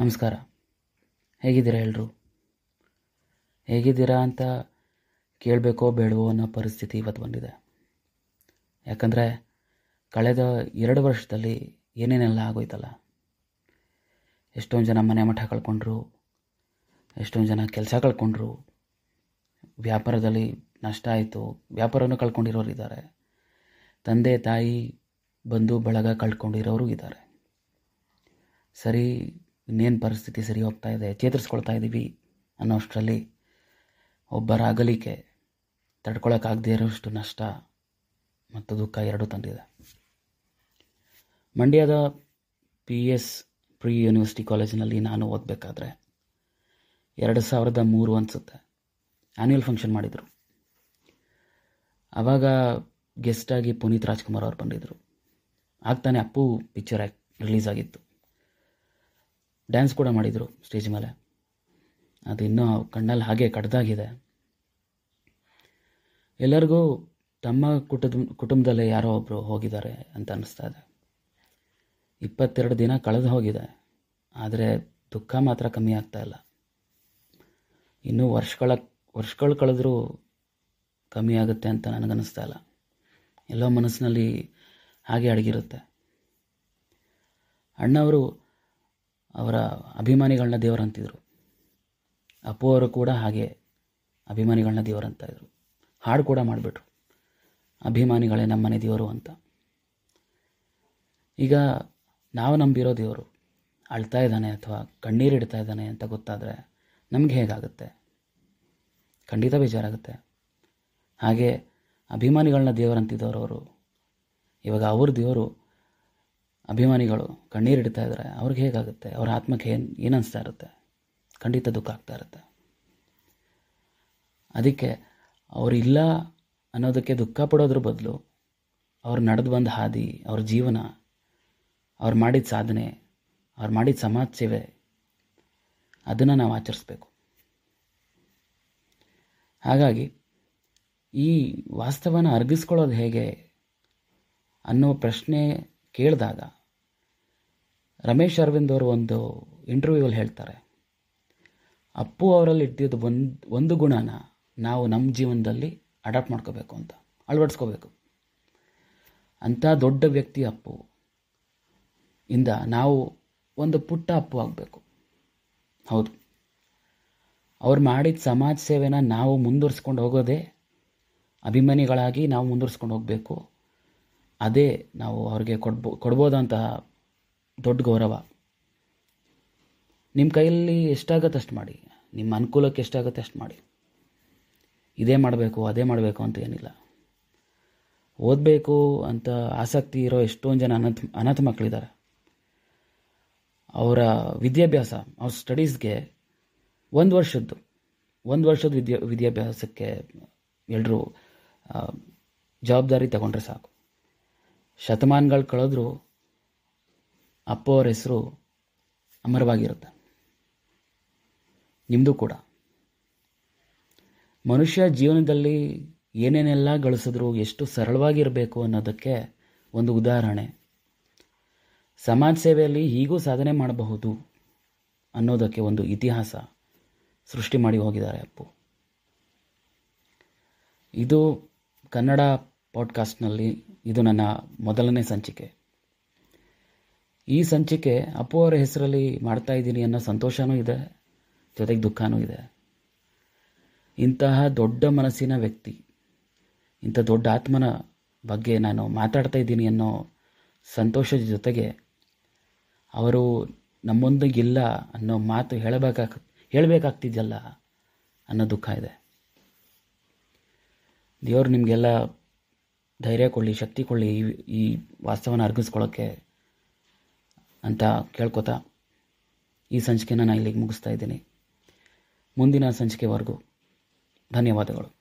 ನಮಸ್ಕಾರ. ಹೇಗಿದ್ದೀರಾ ಎಲ್ಲರೂ ಹೇಗಿದ್ದೀರಾ ಅಂತ ಕೇಳಬೇಕೋ ಬೇಡವೋ ಅನ್ನೋ ಪರಿಸ್ಥಿತಿ ಇವತ್ತು ಬಂದಿದೆ. ಯಾಕಂದರೆ ಕಳೆದ ಎರಡು ವರ್ಷದಲ್ಲಿ ಏನೇನೆಲ್ಲ ಆಗೋಯ್ತಲ್ಲ? ಎಷ್ಟೊಂದು ಜನ ಮನೆ ಮಠ ಕಳ್ಕೊಂಡ್ರು, ಎಷ್ಟೊಂದು ಜನ ಕೆಲಸ ಕಳ್ಕೊಂಡ್ರು, ವ್ಯಾಪಾರದಲ್ಲಿ ನಷ್ಟ ಆಯಿತು, ವ್ಯಾಪಾರವನ್ನು ಕಳ್ಕೊಂಡಿರೋರು ಇದ್ದಾರೆ, ತಂದೆ, ತಾಯಿ, ಬಂಧು, ಬಳಗ ಕಳ್ಕೊಂಡಿರೋರು ಇದ್ದಾರೆ. ಸರಿ ಇನ್ನೇನು ಪರಿಸ್ಥಿತಿ ಸರಿ ಹೋಗ್ತಾ ಇದೆ, ಚೇತರಿಸ್ಕೊಳ್ತಾ ಇದ್ದೀವಿ ಅನ್ನೋಷ್ಟರಲ್ಲಿ ಒಬ್ಬರ ಅಗಲಿಕೆ ತಡ್ಕೊಳಕ್ಕಾಗದೇ ಇರೋಷ್ಟು ನಷ್ಟ ಮತ್ತು ದುಃಖ ಎರಡೂ ತಂದಿದೆ. ಮಂಡ್ಯದ ಪಿ ಎಸ್ ಪ್ರಿ ಯೂನಿವರ್ಸಿಟಿ ಕಾಲೇಜಿನಲ್ಲಿ ನಾನು ಓದಬೇಕಾದ್ರೆ ಎರಡು ಸಾವಿರದ ಮೂರು ಅನಿಸುತ್ತೆ. ಆ್ಯನ್ಯುವಲ್ ಫಂಕ್ಷನ್ ಮಾಡಿದರು. ಆವಾಗ ಗೆಸ್ಟಾಗಿ ಪುನೀತ್ ರಾಜ್ಕುಮಾರ್ ಅವ್ರು ಬಂದಿದ್ದರು ಆಗ್ತಾನೆ ಅಪ್ಪು ಪಿಕ್ಚರ್ ರಿಲೀಸ್ ಆಗಿತ್ತು. ಡ್ಯಾನ್ಸ್ ಕೂಡ ಮಾಡಿದರು ಸ್ಟೇಜ್ ಮೇಲೆ. ಅದು ಇನ್ನೂ ಕಣ್ಣಲ್ಲಿ ಹಾಗೆ ಕಡ್ದಾಗಿದೆ. ಎಲ್ಲರಿಗೂ ತಮ್ಮ ಕುಟುಂಬ, ಕುಟುಂಬದಲ್ಲೇ ಯಾರೋ ಒಬ್ಬರು ಹೋಗಿದ್ದಾರೆ ಅಂತ ಅನ್ನಿಸ್ತಾ ಇದೆ. ಇಪ್ಪತ್ತೆರಡು ದಿನ ಕಳೆದು ಹೋಗಿದೆ. ಆದರೆ ದುಃಖ ಮಾತ್ರ ಕಮ್ಮಿ ಆಗ್ತಾ ಇಲ್ಲ. ಇನ್ನೂ ವರ್ಷಗಳ, ವರ್ಷಗಳು ಕಳೆದರೂ ಕಮ್ಮಿ ಆಗುತ್ತೆ ಅಂತ ನನಗನ್ನಿಸ್ತಾ ಇಲ್ಲ. ಎಲ್ಲೋ ಮನಸ್ಸಿನಲ್ಲಿ ಹಾಗೆ ಅಡಗಿರುತ್ತೆ. ಅಣ್ಣವರು ಅವರ ಅಭಿಮಾನಿಗಳನ್ನ ದೇವರಂತಿದ್ರು ಅಪ್ಪು ಅವರು ಕೂಡ ಹಾಗೆ ಅಭಿಮಾನಿಗಳನ್ನ ದೇವರಂತ ಇದ್ರು. ಹಾಡು ಕೂಡ ಮಾಡಿಬಿಟ್ರು. ಅಭಿಮಾನಿಗಳೇ ನಮ್ಮನೆ ದೇವರು ಅಂತ. ಈಗ ನಾವು ನಂಬಿರೋ ದೇವರು ಅಳ್ತಾ ಇದ್ದಾನೆ ಅಥವಾ ಕಣ್ಣೀರಿಡ್ತಾ ಇದ್ದಾನೆ ಅಂತ ಗೊತ್ತಾದರೆ ನಮಗೆ ಹೇಗಾಗುತ್ತೆ? ಖಂಡಿತ ಬೇಜಾರಾಗುತ್ತೆ. ಹಾಗೆ ಅಭಿಮಾನಿಗಳನ್ನ ದೇವರಂತಿದ್ದವರು ಅವರು ಇವಾಗ ಅವ್ರ ದೇವರು ಅಭಿಮಾನಿಗಳು ಕಣ್ಣೀರಿಡ್ತಾ ಇದ್ದಾರೆ ಅವ್ರಿಗೆ ಹೇಗಾಗುತ್ತೆ? ಅವ್ರ ಆತ್ಮಕ್ಕೆ ಏನು ಏನು ಇರುತ್ತೆ? ಖಂಡಿತ ದುಃಖ ಆಗ್ತಾ ಇರುತ್ತೆ. ಅದಕ್ಕೆ ಅವರಿಲ್ಲ ಅನ್ನೋದಕ್ಕೆ ದುಃಖ ಪಡೋದ್ರ ಬದಲು ಅವ್ರು ನಡೆದು ಬಂದ ಹಾದಿ, ಅವ್ರ ಜೀವನ, ಅವ್ರು ಮಾಡಿದ ಸಾಧನೆ, ಅವ್ರು ಮಾಡಿದ ಸಮಾಜ ಸೇವೆ, ಅದನ್ನು ನಾವು ಆಚರಿಸ್ಬೇಕು. ಹಾಗಾಗಿ ಈ ವಾಸ್ತವನ ಅರ್ಗಿಸ್ಕೊಳ್ಳೋದು ಹೇಗೆ ಅನ್ನೋ ಪ್ರಶ್ನೆ ಕೇಳಿದಾಗ ರಮೇಶ್ ಅರವಿಂದ್ ಅವರು ಒಂದು ಇಂಟರ್ವ್ಯೂವಲ್ಲಿ ಹೇಳ್ತಾರೆ, ಅಪ್ಪು ಅವರಲ್ಲಿ ಇಟ್ಟಿದ್ದು ಒಂದು ಒಂದು ಗುಣನ ನಾವು ನಮ್ಮ ಜೀವನದಲ್ಲಿ ಅಡಾಪ್ಟ್ ಮಾಡ್ಕೋಬೇಕು ಅಂತ, ಅಳವಡಿಸ್ಕೋಬೇಕು. ಅಂಥ ದೊಡ್ಡ ವ್ಯಕ್ತಿ ಅಪ್ಪು, ಇಂದ ನಾವು ಒಂದು ಪುಟ್ಟ ಅಪ್ಪು ಆಗಬೇಕು. ಹೌದು. ಅವ್ರು ಮಾಡಿದ ಸಮಾಜ ಸೇವೆನ ನಾವು ಮುಂದುವರಿಸ್ಕೊಂಡು ಹೋಗೋದೇ, ಅಭಿಮಾನಿಗಳಾಗಿ ನಾವು ಮುಂದುವರಿಸ್ಕೊಂಡು ಹೋಗಬೇಕು. ಅದೇ ನಾವು ಅವ್ರಿಗೆ ಕೊಡ್ಬೋ, ಕೊಡ್ಬೋದಂತಹ ದೊಡ್ಡ ಗೌರವ. ನಿಮ್ಮ ಕೈಯಲ್ಲಿ ಎಷ್ಟಾಗತ್ತೆ ಅಷ್ಟು ಮಾಡಿ. ನಿಮ್ಮ ಅನುಕೂಲಕ್ಕೆ ಎಷ್ಟಾಗತ್ತೆ ಅಷ್ಟು ಮಾಡಿ. ಇದೇ ಮಾಡಬೇಕು, ಅದೇ ಮಾಡಬೇಕು ಅಂತ ಏನಿಲ್ಲ. ಓದಬೇಕು ಅಂತ ಆಸಕ್ತಿ ಇರೋ ಎಷ್ಟೊಂದು ಜನ ಅನಾಥ ಅನಾಥ ಮಕ್ಕಳಿದ್ದಾರೆ ಅವರ ವಿದ್ಯಾಭ್ಯಾಸ, ಅವ್ರ ಸ್ಟಡೀಸ್ಗೆ ಒಂದು ವರ್ಷದ್ದು, ಒಂದು ವರ್ಷದ ವಿದ್ಯಾ, ವಿದ್ಯಾಭ್ಯಾಸಕ್ಕೆ ಎಲ್ಲರೂ ಜವಾಬ್ದಾರಿ ತಗೊಂಡ್ರೆ ಸಾಕು. ಶತಮಾನಗಳು ಕಳೆದ್ರೂ ಅಪ್ಪ ಅವ್ರ ಹೆಸರು ಅಮರವಾಗಿರುತ್ತೆ. ನಿಮ್ಮದು ಕೂಡ. ಮನುಷ್ಯ ಜೀವನದಲ್ಲಿ ಏನೇನೆಲ್ಲ ಗಳಿಸಿದ್ರು ಎಷ್ಟು ಸರಳವಾಗಿರಬೇಕು ಅನ್ನೋದಕ್ಕೆ ಒಂದು ಉದಾಹರಣೆ. ಸಮಾಜ ಸೇವೆಯಲ್ಲಿ ಹೀಗೂ ಸಾಧನೆ ಮಾಡಬಹುದು ಅನ್ನೋದಕ್ಕೆ ಒಂದು ಇತಿಹಾಸ ಸೃಷ್ಟಿ ಮಾಡಿ ಹೋಗಿದ್ದಾರೆ ಅಪ್ಪು. ಇದು ಕನ್ನಡ ಪಾಡ್ಕಾಸ್ಟ್ನಲ್ಲಿ ಇದು ನನ್ನ ಮೊದಲನೇ ಸಂಚಿಕೆ. ಈ ಸಂಚಿಕೆ ಅಪ್ಪು ಅವರ ಹೆಸರಲ್ಲಿ ಮಾಡ್ತಾ ಇದ್ದೀನಿ ಅನ್ನೋ ಸಂತೋಷನೂ ಇದೆ, ಜೊತೆಗೆ ದುಃಖನೂ ಇದೆ. ಇಂತಹ ದೊಡ್ಡ ಮನಸ್ಸಿನ ವ್ಯಕ್ತಿ, ಇಂಥ ದೊಡ್ಡ ಆತ್ಮನ ಬಗ್ಗೆ ನಾನು ಮಾತಾಡ್ತಾ ಇದ್ದೀನಿ ಅನ್ನೋ ಸಂತೋಷದ ಜೊತೆಗೆ ಅವರು ನಮ್ಮೊಂದಿಗಿಲ್ಲ ಅನ್ನೋ ಮಾತು ಹೇಳಬೇಕಾಗ, ಹೇಳಬೇಕಾಗ್ತಿದ್ಯಲ್ಲ ಅನ್ನೋ ದುಃಖ ಇದೆ. ದೇವರು ನಿಮಗೆಲ್ಲ ಧೈರ್ಯ ಕೊಡಲಿ, ಶಕ್ತಿ ಕೊಡಲಿ ಈ ಈ ವಾಸ್ತವನ ಅರ್ಗಿಸ್ಕೊಳ್ಳೋಕ್ಕೆ ಅಂತ ಕೇಳ್ಕೊತಾ ಈ ಸಂಚಿಕೆನ ನಾನು ಇಲ್ಲಿಗೆ ಮುಗಿಸ್ತಾ ಇದ್ದೀನಿ. ಮುಂದಿನ ಸಂಚಿಕೆವರೆಗೂ ಧನ್ಯವಾದಗಳು.